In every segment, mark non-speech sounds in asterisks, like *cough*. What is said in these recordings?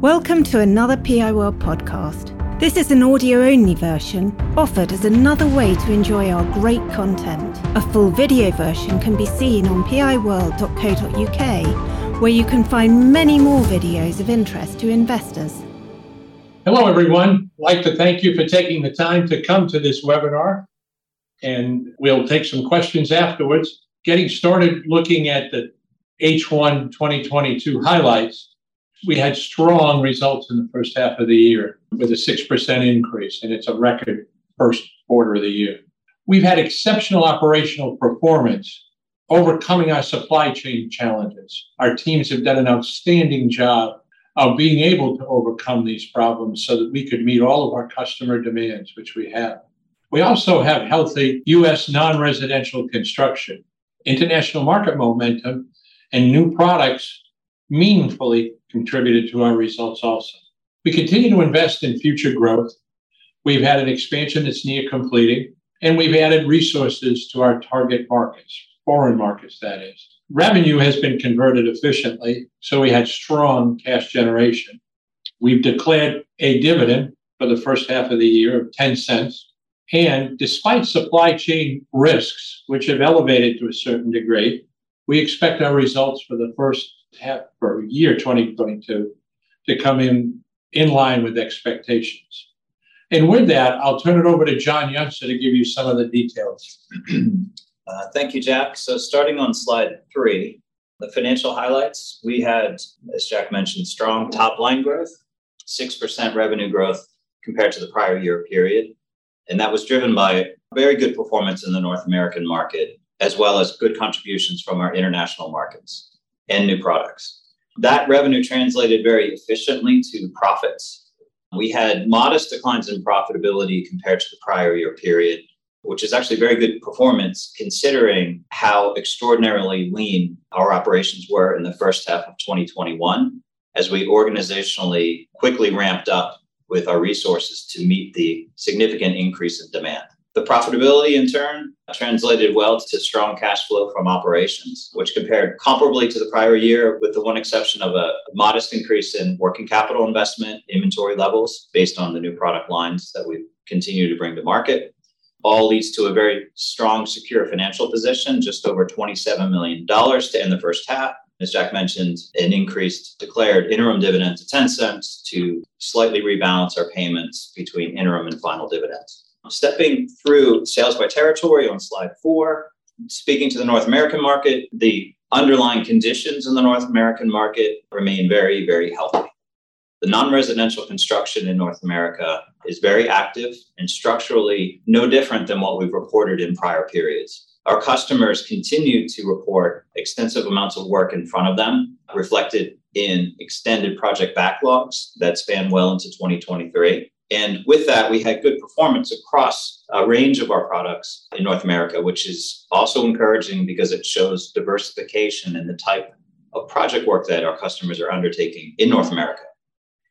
Welcome to another PI World podcast. This is an audio only version offered as another way to enjoy our great content. A full video version can be seen on piworld.co.uk, where you can find many more videos of interest to investors. Hello, everyone. I'd like to thank you for taking the time to come to this webinar, and we'll take some questions afterwards. Getting started looking at the H1 2022 highlights we had strong results in the first half of the year with a 6% increase, and it's a record first quarter of the year. We've had exceptional operational performance overcoming our supply chain challenges. Our teams have done an outstanding job of being able to overcome these problems so that we could meet all of our customer demands, which we have. We also have healthy U.S. non residential construction, international market momentum, and new products meaningfully contributed to our results also. We continue to invest in future growth. We've had an expansion that's near completing, and we've added resources to our target markets, foreign markets, that is. Revenue has been converted efficiently, so we had strong cash generation. We've declared a dividend for the first half of the year of 10 cents. And despite supply chain risks, which have elevated to a certain degree, we expect our results for the first half for year 2022 to come in in line with expectations. And with that, I'll turn it over to John Yuncza to give you some of the details. *clears throat* uh, thank you, Jack. So, starting on slide three, the financial highlights, we had, as Jack mentioned, strong top line growth, 6% revenue growth compared to the prior year period. And that was driven by very good performance in the North American market, as well as good contributions from our international markets and new products. That revenue translated very efficiently to profits. We had modest declines in profitability compared to the prior year period, which is actually very good performance considering how extraordinarily lean our operations were in the first half of 2021 as we organizationally quickly ramped up with our resources to meet the significant increase in demand. The profitability, in turn, translated well to strong cash flow from operations, which compared comparably to the prior year, with the one exception of a modest increase in working capital investment, inventory levels based on the new product lines that we continue to bring to market. All leads to a very strong, secure financial position, just over $27 million to end the first half. As Jack mentioned, an increased declared interim dividend to 10 cents to slightly rebalance our payments between interim and final dividends. Stepping through sales by territory on slide four, speaking to the North American market, the underlying conditions in the North American market remain very, very healthy. The non residential construction in North America is very active and structurally no different than what we've reported in prior periods. Our customers continue to report extensive amounts of work in front of them, reflected in extended project backlogs that span well into 2023. And with that, we had good performance across a range of our products in North America, which is also encouraging because it shows diversification in the type of project work that our customers are undertaking in North America.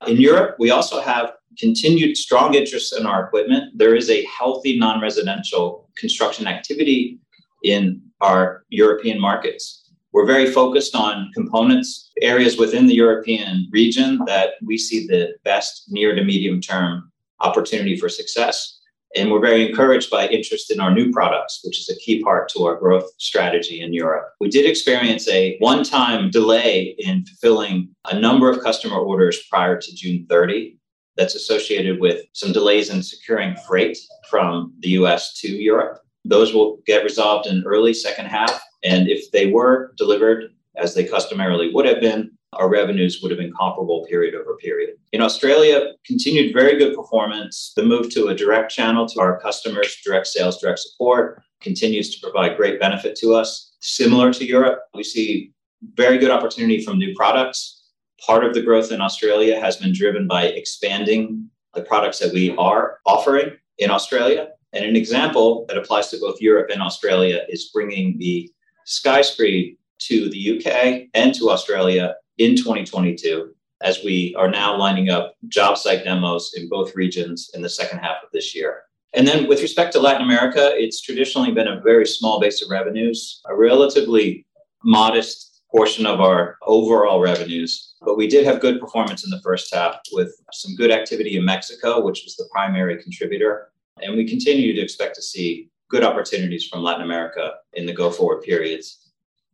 In Europe, we also have continued strong interest in our equipment. There is a healthy non residential construction activity in our European markets. We're very focused on components, areas within the European region that we see the best near to medium term opportunity for success. And we're very encouraged by interest in our new products, which is a key part to our growth strategy in Europe. We did experience a one time delay in fulfilling a number of customer orders prior to June 30. That's associated with some delays in securing freight from the US to Europe. Those will get resolved in early second half. And if they were delivered as they customarily would have been, our revenues would have been comparable period over period. In Australia, continued very good performance. The move to a direct channel to our customers, direct sales, direct support, continues to provide great benefit to us. Similar to Europe, we see very good opportunity from new products. Part of the growth in Australia has been driven by expanding the products that we are offering in Australia. And an example that applies to both Europe and Australia is bringing the SkyScreed to the UK and to Australia in 2022 as we are now lining up job site demos in both regions in the second half of this year. And then with respect to Latin America, it's traditionally been a very small base of revenues, a relatively modest portion of our overall revenues. But we did have good performance in the first half with some good activity in Mexico, which was the primary contributor. And we continue to expect to see good opportunities from Latin America in the go forward periods.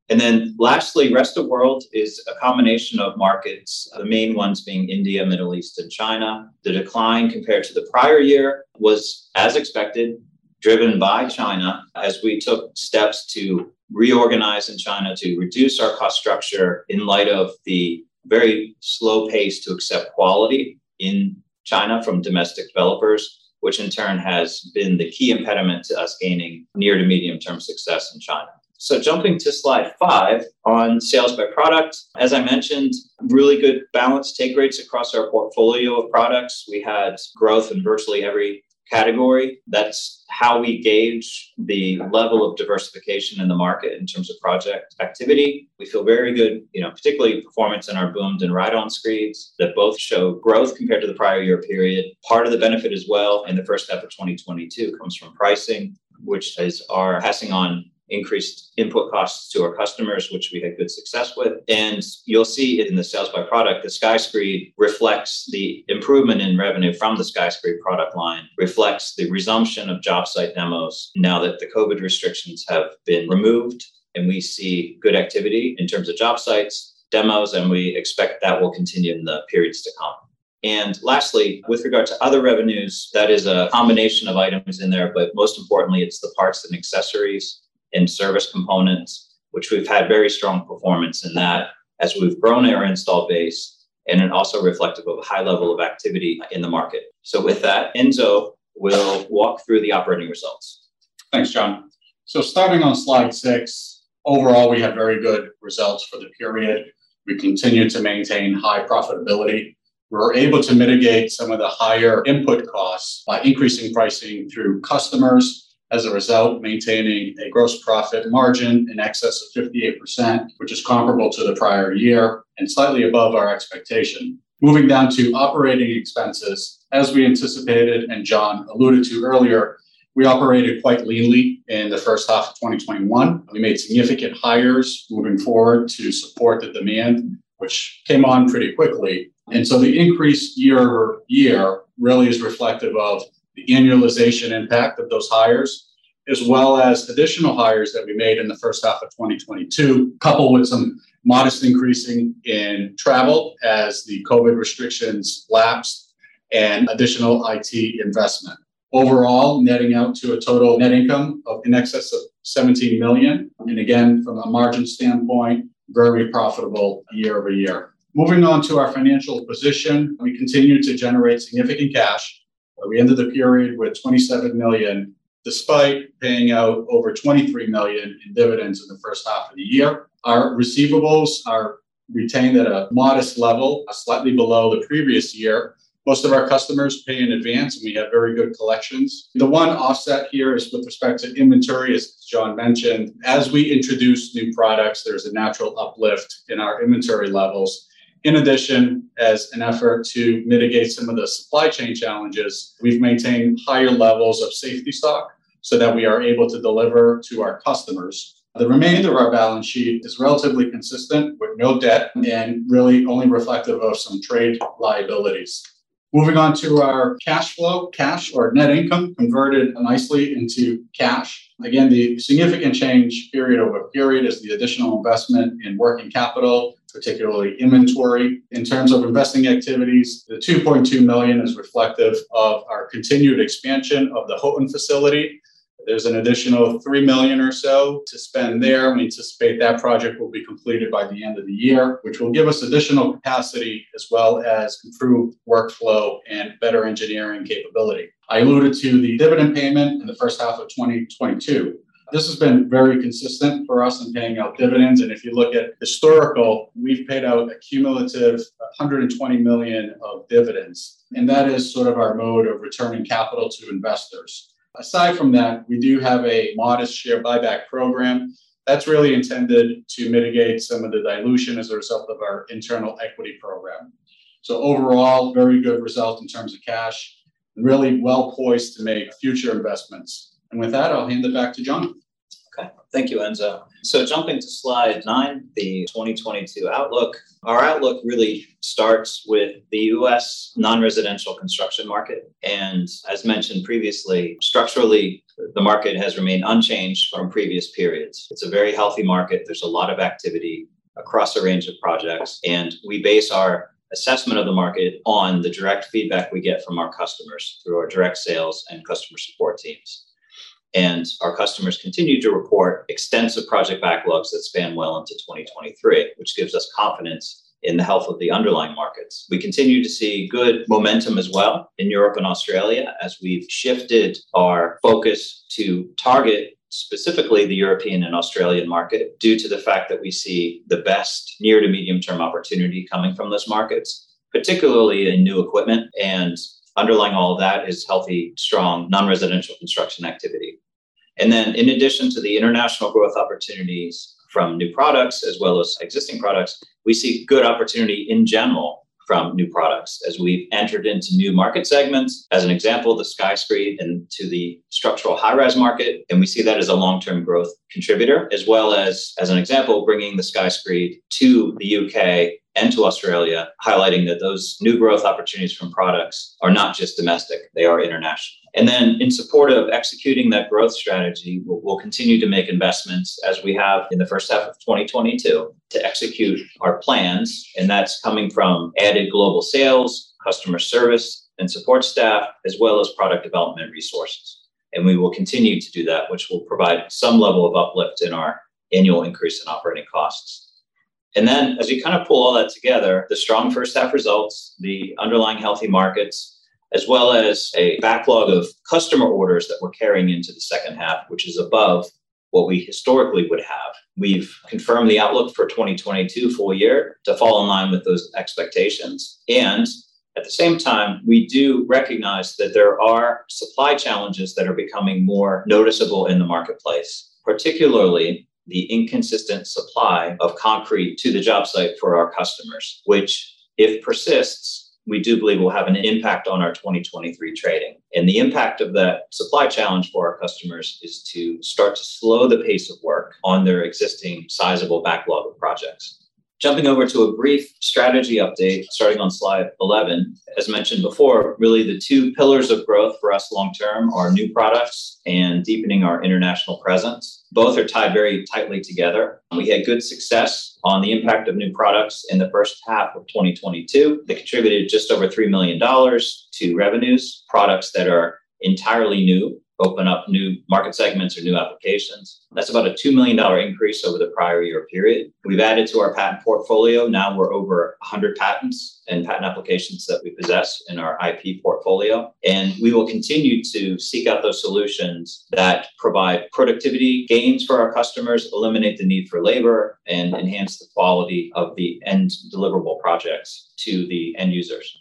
And then lastly, rest of world is a combination of markets, the main ones being India, Middle East, and China. The decline compared to the prior year was as expected, driven by China as we took steps to reorganize in China to reduce our cost structure in light of the very slow pace to accept quality in China from domestic developers, which in turn has been the key impediment to us gaining near to medium term success in China. So, jumping to slide five on sales by product, as I mentioned, really good balanced take rates across our portfolio of products. We had growth in virtually every category. That's how we gauge the level of diversification in the market in terms of project activity. We feel very good, you know, particularly performance in our boomed and ride-on screeds that both show growth compared to the prior year period. Part of the benefit as well in the first half of 2022 comes from pricing, which is our passing on increased input costs to our customers, which we had good success with. And you'll see in the sales by product. The SkyScreed reflects the improvement in revenue from the SkyScreed product line, reflects the resumption of job site demos now that the COVID restrictions have been removed. And we see good activity in terms of job sites, demos, and we expect that will continue in the periods to come. And lastly, with regard to other revenues, that is a combination of items in there, but most importantly, it's the parts and accessories and service components, which we've had very strong performance in that as we've grown our install base and it also reflective of a high level of activity in the market. So with that, Enzo will walk through the operating results. Thanks, John. So starting on slide six, overall, we had very good results for the period. We continue to maintain high profitability. We were able to mitigate some of the higher input costs by increasing pricing through customers as a result, maintaining a gross profit margin in excess of 58%, which is comparable to the prior year and slightly above our expectation. Moving down to operating expenses, as we anticipated and John alluded to earlier, we operated quite leanly in the first half of 2021. We made significant hires moving forward to support the demand, which came on pretty quickly. And so the increase year over year really is reflective of the annualization impact of those hires, as well as additional hires that we made in the first half of 2022, coupled with some modest increasing in travel as the COVID restrictions lapsed and additional IT investment. Overall, netting out to a total net income of in excess of 17 million. And again, from a margin standpoint, very profitable year over year. Moving on to our financial position, we continue to generate significant cash we ended the period with 27 million, despite paying out over 23 million in dividends in the first half of the year. Our receivables are retained at a modest level, slightly below the previous year. Most of our customers pay in advance, and we have very good collections. The one offset here is with respect to inventory, as John mentioned. As we introduce new products, there's a natural uplift in our inventory levels. In addition, as an effort to mitigate some of the supply chain challenges, we've maintained higher levels of safety stock so that we are able to deliver to our customers. The remainder of our balance sheet is relatively consistent with no debt and really only reflective of some trade liabilities. Moving on to our cash flow, cash or net income converted nicely into cash. Again, the significant change period over period is the additional investment in working capital particularly inventory. In terms of investing activities, the 2.2 million is reflective of our continued expansion of the Houghton facility. There's an additional 3 million or so to spend there. We anticipate that project will be completed by the end of the year, which will give us additional capacity as well as improved workflow and better engineering capability. I alluded to the dividend payment in the first half of 2022. This has been very consistent for us in paying out dividends. And if you look at historical, we've paid out a cumulative 120 million of dividends. And that is sort of our mode of returning capital to investors. Aside from that, we do have a modest share buyback program. That's really intended to mitigate some of the dilution as a result of our internal equity program. So overall, very good result in terms of cash, and really well poised to make future investments. And with that, I'll hand it back to John. Okay. Thank you, Enzo. So, jumping to slide nine, the 2022 outlook. Our outlook really starts with the US non residential construction market. And as mentioned previously, structurally, the market has remained unchanged from previous periods. It's a very healthy market. There's a lot of activity across a range of projects. And we base our assessment of the market on the direct feedback we get from our customers through our direct sales and customer support teams. And our customers continue to report extensive project backlogs that span well into 2023, which gives us confidence in the health of the underlying markets. We continue to see good momentum as well in Europe and Australia as we've shifted our focus to target specifically the European and Australian market due to the fact that we see the best near to medium term opportunity coming from those markets, particularly in new equipment. And underlying all of that is healthy, strong non residential construction activity. And then, in addition to the international growth opportunities from new products as well as existing products, we see good opportunity in general from new products as we've entered into new market segments. As an example, the SkyScreed into the structural high rise market. And we see that as a long term growth contributor, as well as, as an example, bringing the SkyScreed to the UK and to Australia, highlighting that those new growth opportunities from products are not just domestic, they are international. And then, in support of executing that growth strategy, we'll, we'll, continue to make investments as we have in the first half of 2022 to execute our plans. And that's coming from added global sales, customer service, and support staff, as well as product development resources. And we will continue to do that, which will provide some level of uplift in our annual increase in operating costs. And then as we kind of pull all that together, the strong first half results, the underlying healthy markets, as well as a backlog of customer orders that we're carrying into the second half, which is above what we historically would have. We've confirmed the outlook for 2022 full year to fall in line with those expectations. And at the same time, we do recognize that there are supply challenges that are becoming more noticeable in the marketplace, particularly the inconsistent supply of concrete to the job site for our customers, which, if persists, we do believe will have an impact on our 2023 trading. And the impact of that supply challenge for our customers is to start to slow the pace of work on their existing sizable backlog of projects. Jumping over to a brief strategy update, starting on slide 11. As mentioned before, really the two pillars of growth for us long term are new products and deepening our international presence. Both are tied very tightly together. We had good success on the impact of new products in the first half of 2022. They contributed just over $3 million to revenues, products that are entirely new open up new market segments or new applications. That's about a $2 million increase over the prior year period. We've added to our patent portfolio. Now we're over 100 patents and patent applications that we possess in our IP portfolio. And we will continue to seek out those solutions that provide productivity gains for our customers, eliminate the need for labor, and enhance the quality of the end deliverable projects to the end users.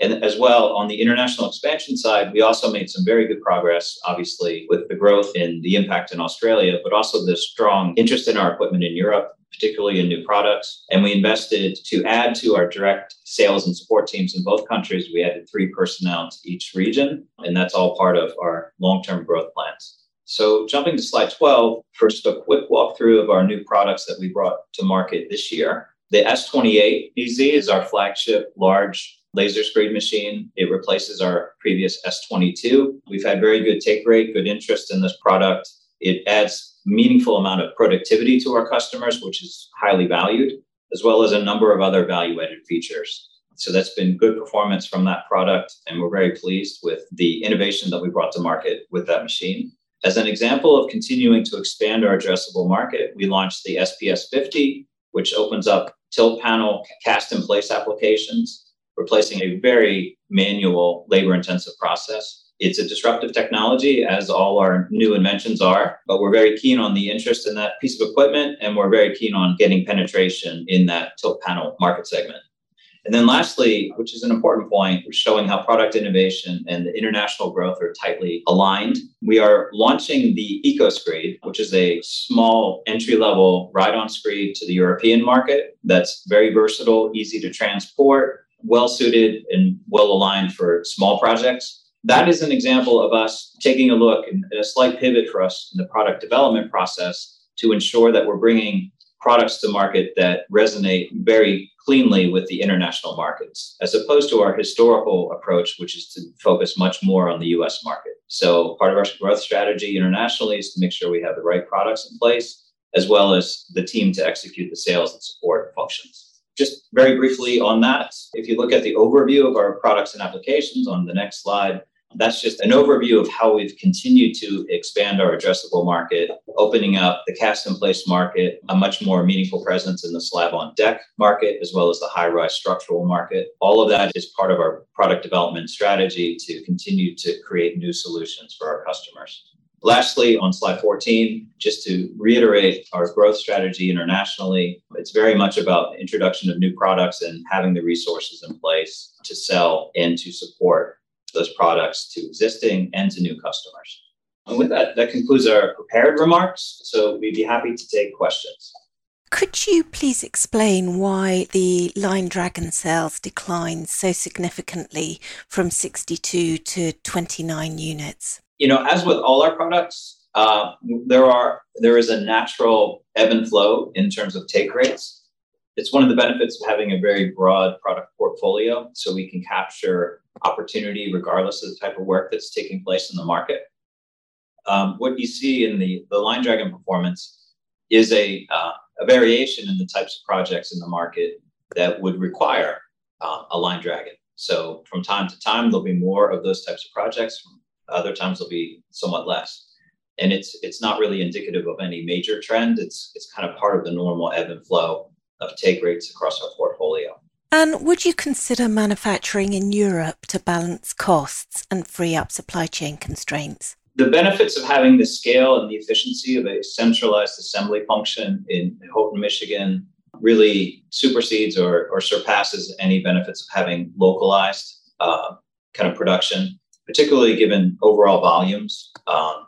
And as well, on the international expansion side, we also made some very good progress, obviously, with the growth in the impact in Australia, but also the strong interest in our equipment in Europe, particularly in new products. And we invested to add to our direct sales and support teams in both countries. We added three personnel to each region, and that's all part of our long term growth plans. So, jumping to slide 12, first a quick walkthrough of our new products that we brought to market this year. The S28 EZ is our flagship large laser screed machine. It replaces our previous S22. We've had very good take rate, good interest in this product. It adds meaningful amount of productivity to our customers, which is highly valued, as well as a number of other value added features. So that's been good performance from that product, and we're very pleased with the innovation that we brought to market with that machine. As an example of continuing to expand our addressable market, we launched the SPS 50, which opens up tilt panel cast in place applications replacing a very manual, labor intensive process. It's a disruptive technology, as all our new inventions are, but we're very keen on the interest in that piece of equipment, and we're very keen on getting penetration in that tilt panel market segment. And then lastly, which is an important point, showing how product innovation and the international growth are tightly aligned. We are launching the EcoScreed, which is a small entry level ride on screed to the European market that's very versatile, easy to transport, well suited and well aligned for small projects. That is an example of us taking a look and a slight pivot for us in the product development process to ensure that we're bringing products to market that resonate very cleanly with the international markets, as opposed to our historical approach, which is to focus much more on the US market. So, part of our growth strategy internationally is to make sure we have the right products in place, as well as the team to execute the sales and support functions. Just very briefly on that, if you look at the overview of our products and applications on the next slide, that's just an overview of how we've continued to expand our addressable market, opening up the cast in place market, a much more meaningful presence in the slab on deck market, as well as the high rise structural market. All of that is part of our product development strategy to continue to create new solutions for our customers. Lastly, on slide 14, just to reiterate our growth strategy internationally, it's very much about introduction of new products and having the resources in place to sell and to support those products to existing and to new customers. And with that, that concludes our prepared remarks. So we'd be happy to take questions. Could you please explain why the Line Dragon sales declined so significantly from 62 to 29 units? You know, as with all our products, uh, there are there is a natural ebb and flow in terms of take rates. It's one of the benefits of having a very broad product portfolio, so we can capture opportunity regardless of the type of work that's taking place in the market. Um, what you see in the, the Line Dragon performance is a, uh, a variation in the types of projects in the market that would require uh, a Line Dragon. So from time to time, there'll be more of those types of projects. From other times, they'll be somewhat less. And it's it's not really indicative of any major trend. It's it's kind of part of the normal ebb and flow of take rates across our portfolio. And would you consider manufacturing in Europe to balance costs and free up supply chain constraints? The benefits of having the scale and the efficiency of a centralized assembly function in Houghton, Michigan, really supersedes or, or surpasses any benefits of having localized uh, kind of production, particularly given overall volumes. Um,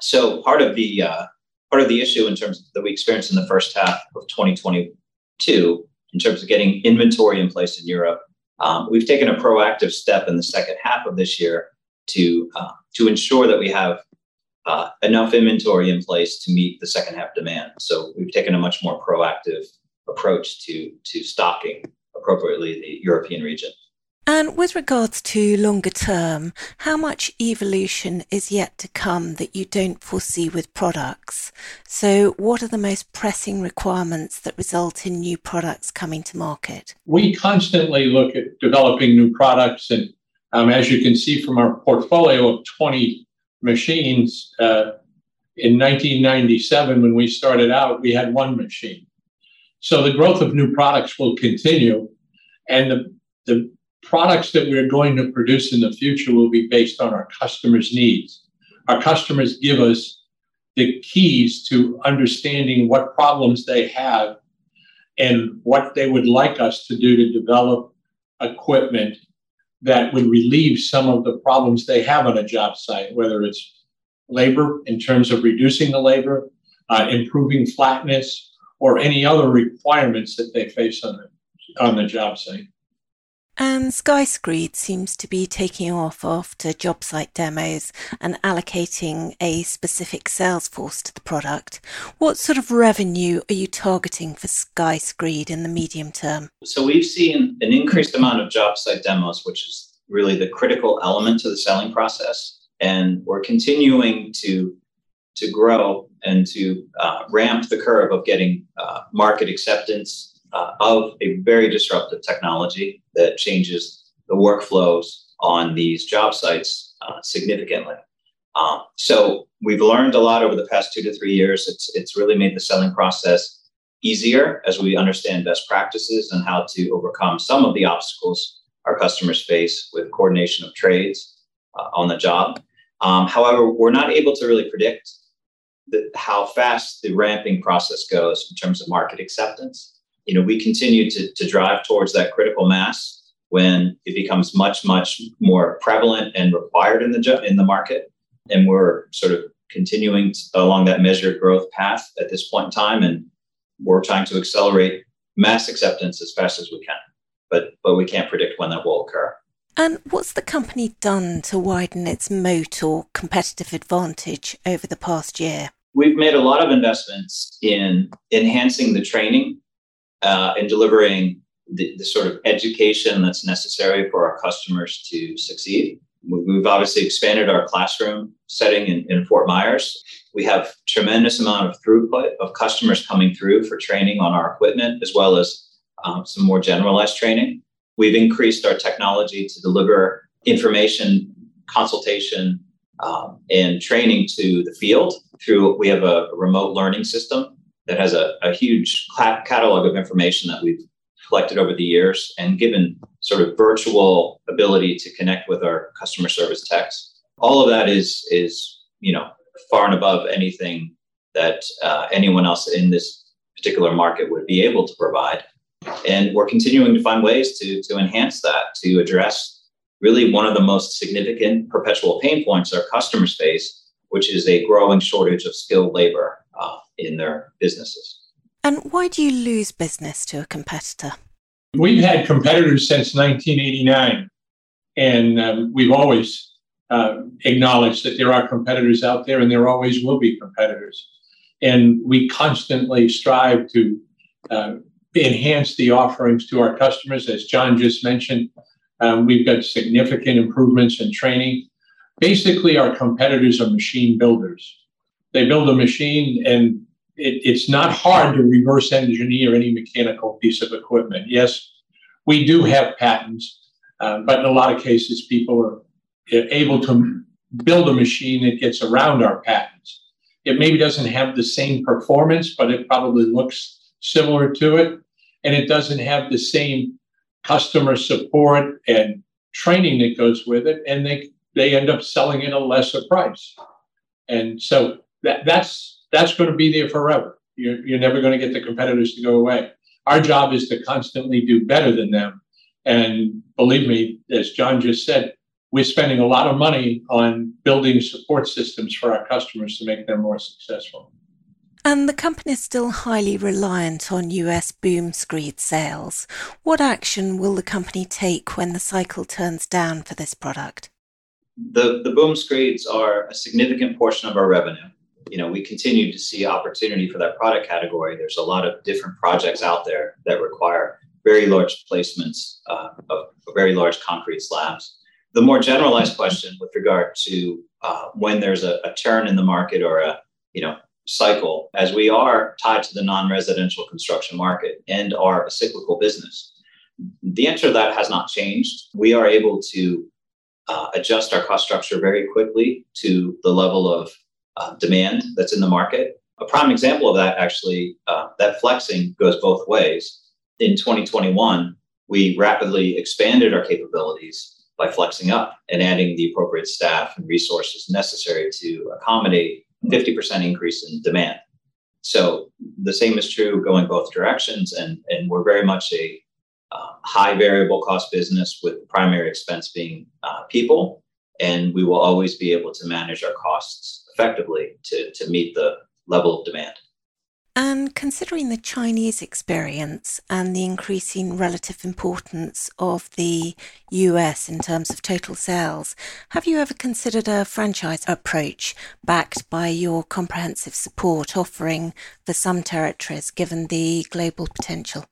so part of the uh, part of the issue in terms of, that we experienced in the first half of 2022 in terms of getting inventory in place in Europe. Um, we've taken a proactive step in the second half of this year to uh, to ensure that we have uh, enough inventory in place to meet the second half demand. So we've taken a much more proactive approach to to stocking appropriately the European region. And with regards to longer term, how much evolution is yet to come that you don't foresee with products? So, what are the most pressing requirements that result in new products coming to market? We constantly look at developing new products. And um, as you can see from our portfolio of 20 machines, uh, in 1997, when we started out, we had one machine. So the growth of new products will continue. And the, the products that we're going to produce in the future will be based on our customers' needs. Our customers give us the keys to understanding what problems they have and what they would like us to do to develop equipment that would relieve some of the problems they have on a job site, whether it's labor in terms of reducing the labor, uh, improving flatness, or any other requirements that they face on the, on the job site. And SkyScreed seems to be taking off after job site demos and allocating a specific sales force to the product. What sort of revenue are you targeting for SkyScreed in the medium term? So we've seen an increased amount of job site demos, which is really the critical element to the selling process. And we're continuing to to grow and to uh, ramp the curve of getting uh, market acceptance uh, of a very disruptive technology that changes the workflows on these job sites uh, significantly. Um, so we've learned a lot over the past two to three years. It's it's really made the selling process easier as we understand best practices and how to overcome some of the obstacles our customers face with coordination of trades uh, on the job. Um, however, we're not able to really predict the, how fast the ramping process goes in terms of market acceptance you know, we continue to, to drive towards that critical mass when it becomes much, much more prevalent and required in the in the market. And we're sort of continuing along that measured growth path at this point in time, and we're trying to accelerate mass acceptance as fast as we can. But but we can't predict when that will occur. And what's the company done to widen its moat or competitive advantage over the past year? we've made a lot of investments in enhancing the training uh, and delivering the, the, sort of education that's necessary for our customers to succeed. We've obviously expanded our classroom setting in, in Fort Myers. We have tremendous amount of throughput of customers coming through for training on our equipment, as well as um, some more generalized training. We've increased our technology to deliver information, consultation, um, and training to the field through we have a, a remote learning system that has a, a huge catalog of information that we've collected over the years and given sort of virtual ability to connect with our customer service techs. All of that is is you know far and above anything that uh, anyone else in this particular market would be able to provide. And we're continuing to find ways to to enhance that to address really one of the most significant perpetual pain points our customers face, which is a growing shortage of skilled labor uh, in their businesses. And why do you lose business to a competitor? We've had competitors since 1989, and um, we've always uh, acknowledged that there are competitors out there, and there always will be competitors. And we constantly strive to uh, enhance the offerings to our customers. As John just mentioned, um, we've got significant improvements in training. Basically, our competitors are machine builders. They build a machine, and it, it's not hard to reverse engineer any mechanical piece of equipment. Yes, we do have patents, uh, but in a lot of cases, people are able to build a machine that gets around our patents. It maybe doesn't have the same performance, but it probably looks similar to it. And it doesn't have the same customer support and training that goes with it, and they they end up selling at a lesser price. And so that, that's that's going to be there forever. You're, you're never going to get the competitors to go away. Our job is to constantly do better than them. And believe me, as John just said, we're spending a lot of money on building support systems for our customers to make them more successful. And the company is still highly reliant on US boom screed sales. What action will the company take when the cycle turns down for this product? The, the boom screeds are a significant portion of our revenue. You know, we continue to see opportunity for that product category. There's a lot of different projects out there that require very large placements uh, of very large concrete slabs. The more generalized question with regard to uh, when there's a, a turn in the market or a you know cycle as we are tied to the non-residential construction market and are a cyclical business. The answer to that has not changed. We are able to uh, adjust our cost structure very quickly to the level of uh, demand that's in the market. A prime example of that actually, uh, that flexing goes both ways. In 2021, we rapidly expanded our capabilities by flexing up and adding the appropriate staff and resources necessary to accommodate 50% increase in demand. So the same is true going both directions. And, and we're very much a uh, high variable cost business with the primary expense being uh, people. And we will always be able to manage our costs effectively to, to meet the level of demand. And considering the Chinese experience and the increasing relative importance of the US in terms of total sales, have you ever considered a franchise approach backed by your comprehensive support offering for some territories given the global potential?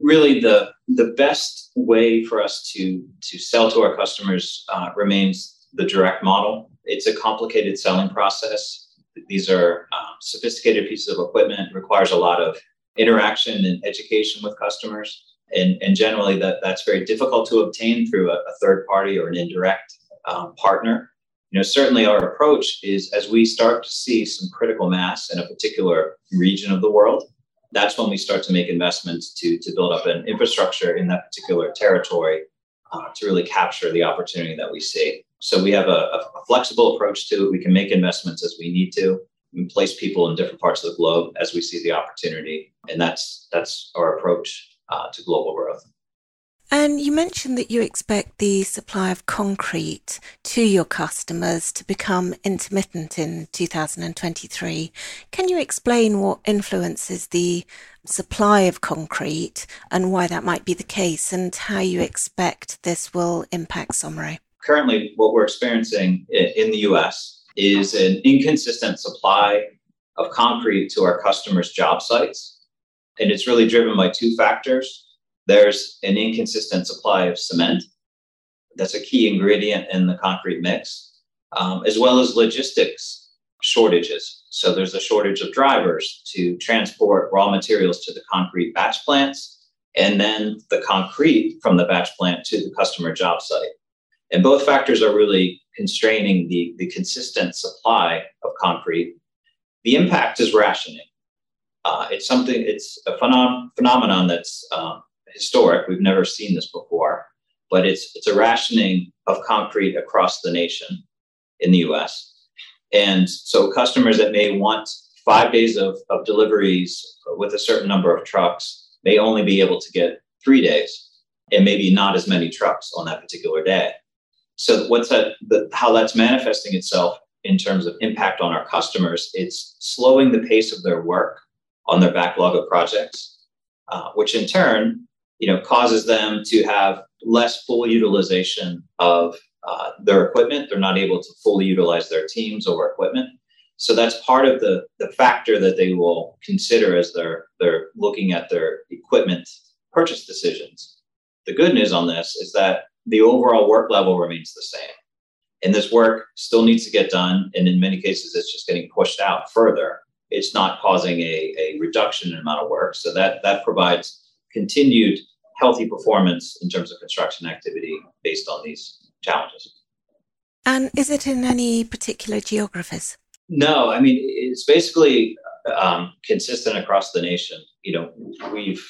Really, the, the best way for us to, to sell to our customers uh, remains the direct model. It's a complicated selling process these are um, sophisticated pieces of equipment, requires a lot of interaction and education with customers. And, and generally, that, that's very difficult to obtain through a, a third party or an indirect um, partner. You know, certainly our approach is as we start to see some critical mass in a particular region of the world, that's when we start to make investments to, to build up an infrastructure in that particular territory uh, to really capture the opportunity that we see. So we have a, a, flexible approach to it. We can make investments as we need to. We place people in different parts of the globe as we see the opportunity, and that's that's our approach uh, to global growth. And you mentioned that you expect the supply of concrete to your customers to become intermittent in 2023. Can you explain what influences the supply of concrete and why that might be the case, and how you expect this will impact Somero? Currently what we're experiencing in the US is an inconsistent supply of concrete to our customers' job sites. And it's really driven by two factors. There's an inconsistent supply of cement. That's a key ingredient in the concrete mix, um, as well as logistics shortages. So there's a shortage of drivers to transport raw materials to the concrete batch plants and then the concrete from the batch plant to the customer job site. And both factors are really constraining the, the consistent supply of concrete. The impact is rationing. Uh, it's something, it's a phenom- phenomenon that's um, historic. We've never seen this before, but it's, it's a rationing of concrete across the nation in the US. And so customers that may want five days of, of deliveries with a certain number of trucks may only be able to get three days and maybe not as many trucks on that particular day. So what's that? The, how that's manifesting itself in terms of impact on our customers? It's slowing the pace of their work on their backlog of projects, uh, which in turn, you know, causes them to have less full utilization of uh, their equipment. They're not able to fully utilize their teams or equipment. So that's part of the, the factor that they will consider as they're, they're looking at their equipment purchase decisions. The good news on this is that the overall work level remains the same. And this work still needs to get done. And in many cases, it's just getting pushed out further. It's not causing a, a reduction in amount of work. So that, that provides continued healthy performance in terms of construction activity based on these challenges. And is it in any particular geographies? No, I mean it's basically um, consistent across the nation. You know, we've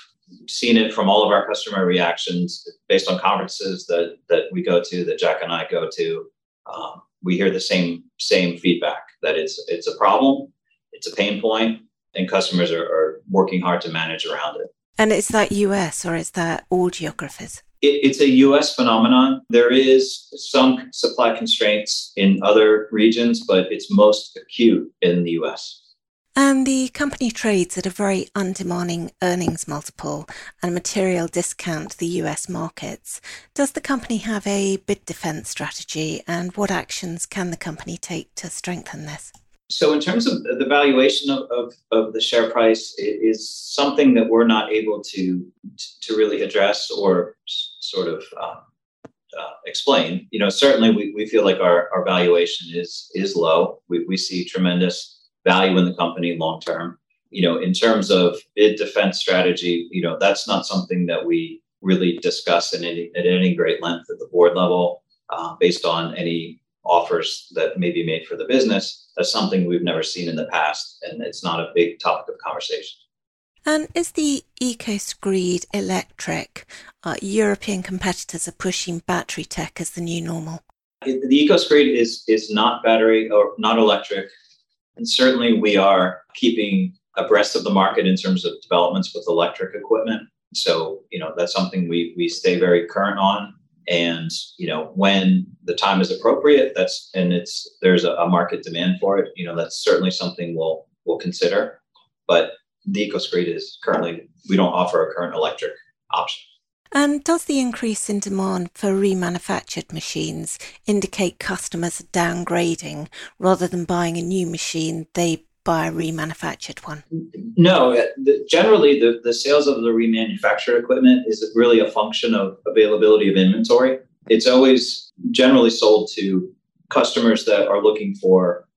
seen it from all of our customer reactions based on conferences that that we go to, that Jack and I go to. Um, we hear the same same feedback that it's it's a problem, it's a pain point, and customers are, are working hard to manage around it. And is that US or is that all geographies? it, it's a US phenomenon. There is some supply constraints in other regions, but it's most acute in the US. And the company trades at a very undemanding earnings multiple and material discount to the US markets. Does the company have a bid defense strategy and what actions can the company take to strengthen this? So, in terms of the valuation of, of, of the share price, it is something that we're not able to to really address or sort of um, uh, explain. You know, certainly we, we feel like our, our valuation is is low. We, we see tremendous value in the company long term. You know, in terms of bid defense strategy, you know, that's not something that we really discuss in any, at any great length at the board level uh, based on any offers that may be made for the business. That's something we've never seen in the past, and it's not a big topic of conversation. And is the EcoScreed electric? Uh, European competitors are pushing battery tech as the new normal. The EcoScreed is is not battery or not electric, and certainly we are keeping abreast of the market in terms of developments with electric equipment. So you know that's something we we stay very current on, and you know when the time is appropriate, that's and it's there's a, a market demand for it. You know that's certainly something we'll we'll consider, but the EcoScreed is currently, we don't offer a current electric option. And does the increase in demand for remanufactured machines indicate customers are downgrading rather than buying a new machine, they buy a remanufactured one? No, uh, generally the, the sales of the remanufactured equipment is really a function of availability of inventory. It's always generally sold to customers that are looking for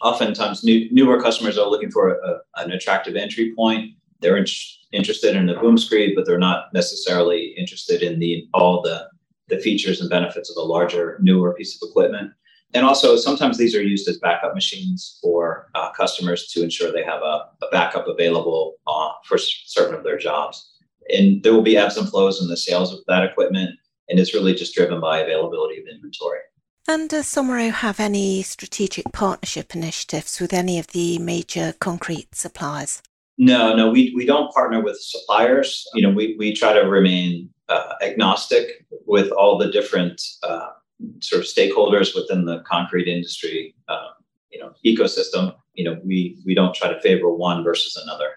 oftentimes new, newer customers are looking for a, an attractive entry point. They're in, interested in the boom screed, but they're not necessarily interested in the all the the features and benefits of a larger, newer piece of equipment. And also, sometimes these are used as backup machines for uh, customers to ensure they have a, a backup available uh, for certain of their jobs. And there will be ebbs and flows in the sales of that equipment, and it's really just driven by availability of inventory. And does Somero have any strategic partnership initiatives with any of the major concrete suppliers? No, no, we, we don't partner with suppliers. You know, we, we try to remain uh, agnostic with all the different uh, sort of stakeholders within the concrete industry, uh, you know, ecosystem. You know, we, we don't try to favor one versus another.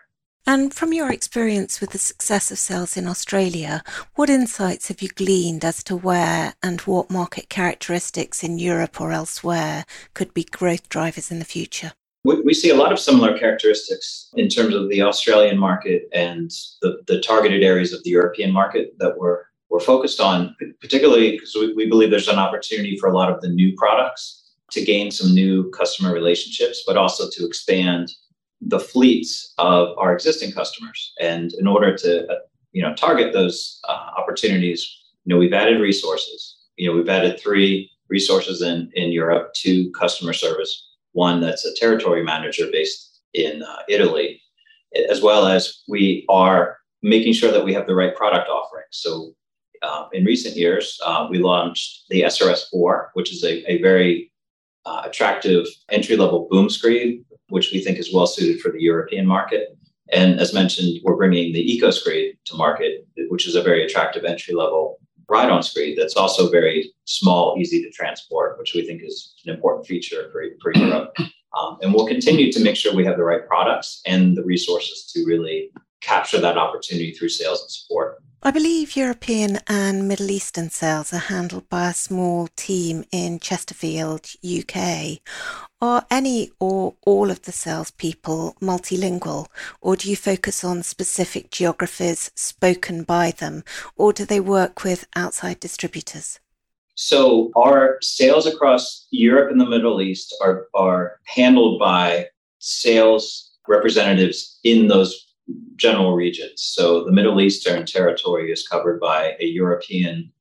And from your experience with the success of sales in Australia, what insights have you gleaned as to where and what market characteristics in Europe or elsewhere could be growth drivers in the future? We, we see a lot of similar characteristics in terms of the Australian market and the, the targeted areas of the European market that we're, we're focused on, particularly because we, we believe there's an opportunity for a lot of the new products to gain some new customer relationships, but also to expand the fleets of our existing customers. And in order to, uh, you know, target those uh, opportunities, you know, we've added resources. You know, we've added three resources in in Europe, two customer service, one that's a territory manager based in uh, Italy, as well as we are making sure that we have the right product offering. So. Uh, in recent years, uh, we launched the SRS4, which is a, a very uh, attractive entry level boom screed, which we think is well suited for the European market. And as mentioned, we're bringing the Eco Screed to market, which is a very attractive entry level ride on screed that's also very small, easy to transport, which we think is an important feature for, for Europe. Um, and we'll continue to make sure we have the right products and the resources to really capture that opportunity through sales and support. I believe European and Middle Eastern sales are handled by a small team in Chesterfield, UK. Are any or all of the salespeople multilingual, or do you focus on specific geographies spoken by them, or do they work with outside distributors? So, our sales across Europe and the Middle East are, are handled by sales representatives in those general regions. So the Middle Eastern territory is covered by a European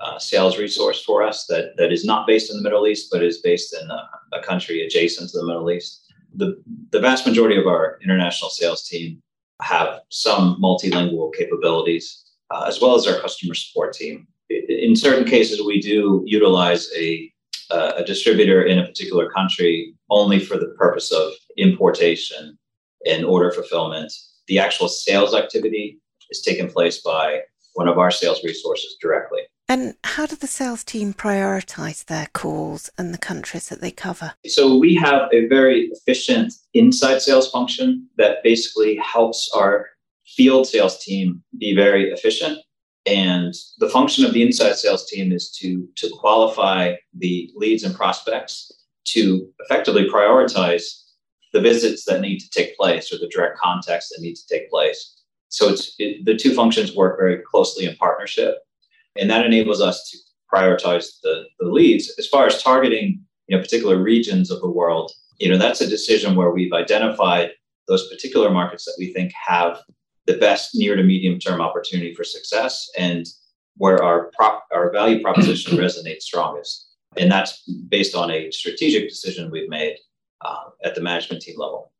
uh, sales resource for us that, that is not based in the Middle East, but is based in a, a country adjacent to the Middle East. The, the vast majority of our international sales team have some multilingual capabilities, uh, as well as our customer support team. In certain cases, we do utilize a, uh, a distributor in a particular country only for the purpose of importation and order fulfillment the actual sales activity is taken place by one of our sales resources directly. And how do the sales team prioritize their calls and the countries that they cover? So we have a very efficient inside sales function that basically helps our field sales team be very efficient. And the function of the inside sales team is to, to qualify the leads and prospects to effectively prioritize the visits that need to take place or the direct contacts that need to take place. So it's it, the two functions work very closely in partnership, and that enables us to prioritize the, the leads as far as targeting you know particular regions of the world. You know that's a decision where we've identified those particular markets that we think have the best near to medium term opportunity for success and where our prop, our value proposition *clears throat* resonates strongest. And that's based on a strategic decision we've made uh, at the management team level.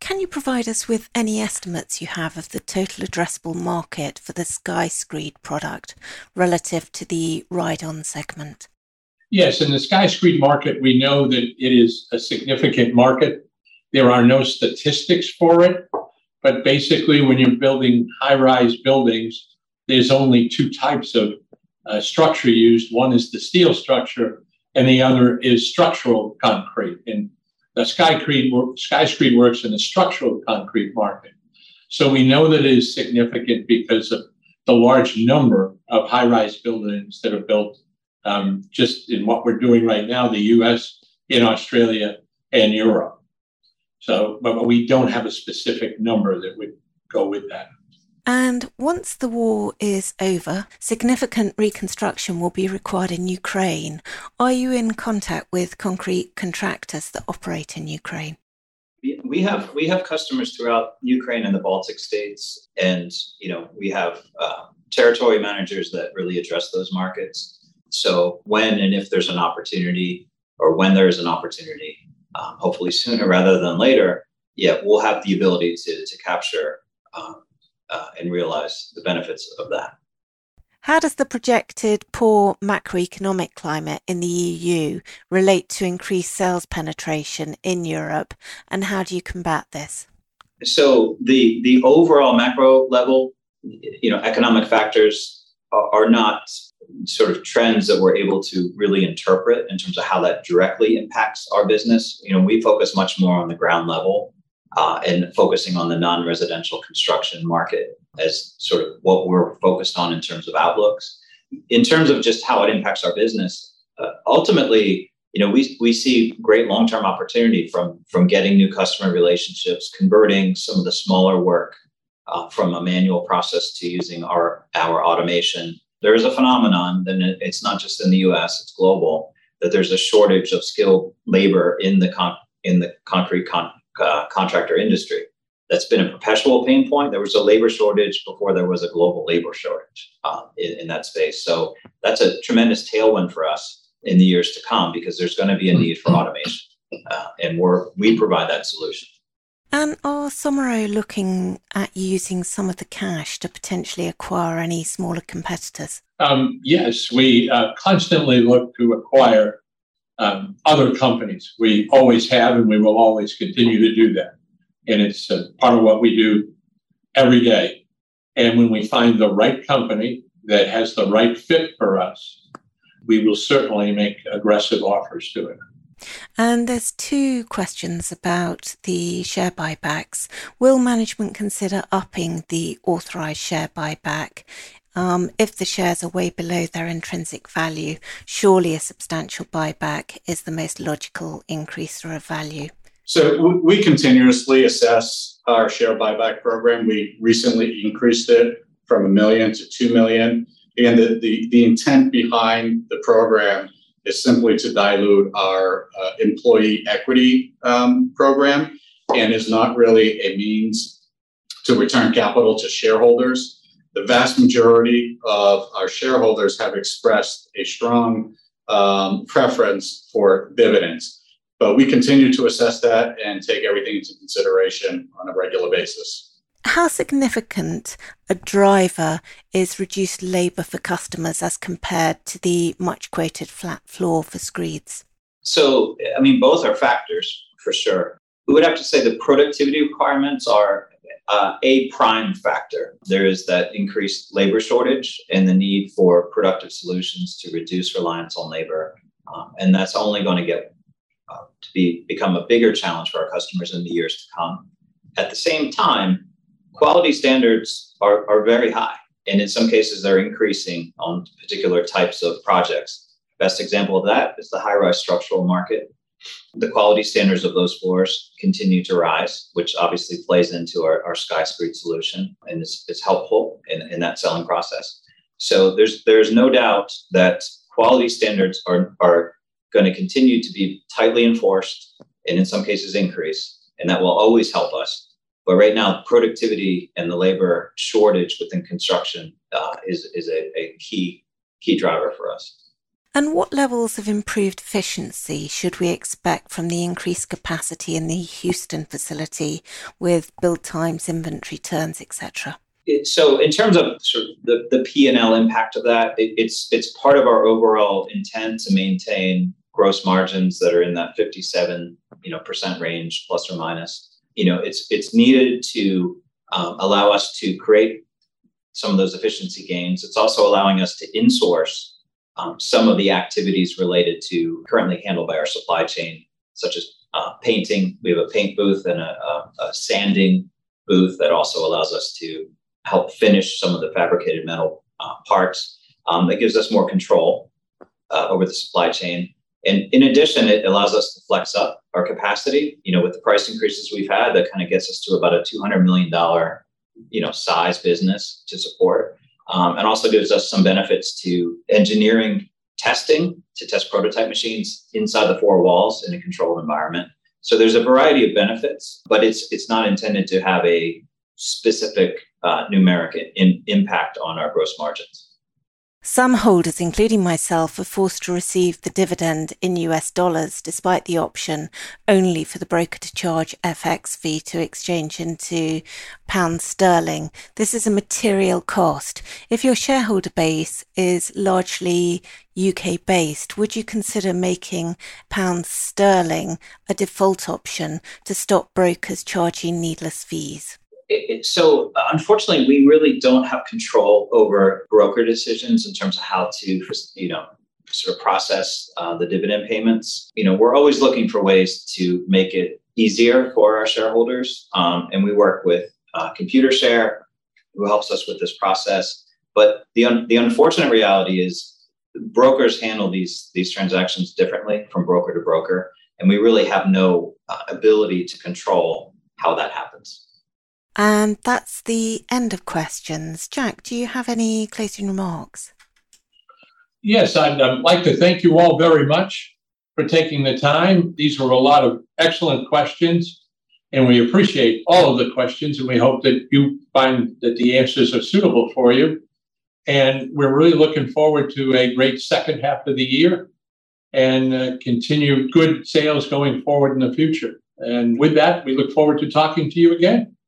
Can you provide us with any estimates you have of the total addressable market for the SkyScreed product relative to the ride-on segment? Yes, in the SkyScreed market, we know that it is a significant market. There are no statistics for it, but basically, when you're building high-rise buildings, there's only two types of uh, structure used. One is the steel structure, and the other is structural concrete. And the SkyScreed, SkyScreed works in the structural concrete market. So we know that it is significant because of the large number of high rise buildings that are built um, just in what we're doing right now, the US, in Australia, and Europe. So, but we don't have a specific number that would go with that. And once the war is over, significant reconstruction will be required in Ukraine. Are you in contact with concrete contractors that operate in Ukraine? We have we have customers throughout Ukraine and the Baltic states, and you know we have uh, territory managers that really address those markets. So when and if there's an opportunity, or when there is an opportunity, um, hopefully sooner rather than later, yeah, we'll have the ability to to capture um, uh, and realize the benefits of that. How does the projected poor macroeconomic climate in the EU relate to increased sales penetration in Europe, and how do you combat this? So the the overall macro level, you know, economic factors are, are not sort of trends that we're able to really interpret in terms of how that directly impacts our business. You know, we focus much more on the ground level uh, and focusing on the non-residential construction market as sort of what we're focused on in terms of outlooks. In terms of just how it impacts our business, uh, ultimately, you know, we, we see great long-term opportunity from, from getting new customer relationships, converting some of the smaller work uh, from a manual process to using our, our automation. There is a phenomenon, and it's not just in the US, it's global, that there's a shortage of skilled labor in the, con- in the concrete con- uh, contractor industry. That's been a perpetual pain point. There was a labor shortage before there was a global labor shortage uh, in, in that space. So that's a tremendous tailwind for us in the years to come because there's going to be a need for automation, uh, and we're we provide that solution. And are Somero looking at using some of the cash to potentially acquire any smaller competitors? Um, yes, we uh, constantly look to acquire um, other companies. We always have, and we will always continue to do that. And it's part of what we do every day. And when we find the right company that has the right fit for us, we will certainly make aggressive offers to it. And there's two questions about the share buybacks. Will management consider upping the authorised share buyback? Um, if the shares are way below their intrinsic value, surely a substantial buyback is the most logical increaser of value. So we continuously assess our share buyback program. We recently increased it from a million to two million. And the, the, the intent behind the program is simply to dilute our uh, employee equity um, program and is not really a means to return capital to shareholders. The vast majority of our shareholders have expressed a strong um, preference for dividends, but we continue to assess that and take everything into consideration on a regular basis. How significant a driver is reduced labour for customers as compared to the much quoted flat floor for screeds? So, I mean, both are factors for sure. We would have to say the productivity requirements are uh, a prime factor. There is that increased labor shortage and the need for productive solutions to reduce reliance on labor. Um, and that's only going to get uh, to be become a bigger challenge for our customers in the years to come. At the same time, quality standards are, are very high. And in some cases, they're increasing on particular types of projects. Best example of that is the high rise structural market. The quality standards of those floors continue to rise, which obviously plays into our, our SkyScreed solution and is, is helpful in, in that selling process. So there's there's no doubt that quality standards are, are going to continue to be tightly enforced and in some cases increase. And that will always help us but right now, productivity and the labor shortage within construction uh, is, is a, a key, key driver for us. And what levels of improved efficiency should we expect from the increased capacity in the Houston facility with build times, inventory turns, etc.? so in terms of sort of the, the p&l impact of that it, it's it's part of our overall intent to maintain gross margins that are in that 57 you know percent range plus or minus you know, it's it's needed to um, allow us to create some of those efficiency gains. It's also allowing us to insource um, some of the activities related to currently handled by our supply chain, such as uh, painting. We have a paint booth and a, a, a, sanding booth that also allows us to help finish some of the fabricated metal uh, parts. Um, that gives us more control uh, over the supply chain. And in addition, it allows us to flex up our capacity. You know, with the price increases we've had, that kind of gets us to about a $200 million, you know, size business to support. Um, and also gives us some benefits to engineering testing to test prototype machines inside the four walls in a controlled environment. So there's a variety of benefits, but it's it's not intended to have a specific uh, numeric in, impact on our gross margins. Some holders, including myself, are forced to receive the dividend in US dollars despite the option only for the broker to charge FX fee to exchange into pound sterling. This is a material cost. If your shareholder base is largely UK based, would you consider making pound sterling a default option to stop brokers charging needless fees? It, so unfortunately, we really don't have control over broker decisions in terms of how to, you know, sort of process uh, the dividend payments. You know, we're always looking for ways to make it easier for our shareholders, um, and we work with uh, Computershare, who helps us with this process. But the un- the unfortunate reality is brokers handle these these transactions differently from broker to broker, and we really have no uh, ability to control how that happens. And that's the end of questions. Jack, do you have any closing remarks? Yes, I'd um, like to thank you all very much for taking the time. These were a lot of excellent questions, and we appreciate all of the questions, and we hope that you find that the answers are suitable for you. And we're really looking forward to a great second half of the year and uh, continue good sales going forward in the future. And with that, we look forward to talking to you again.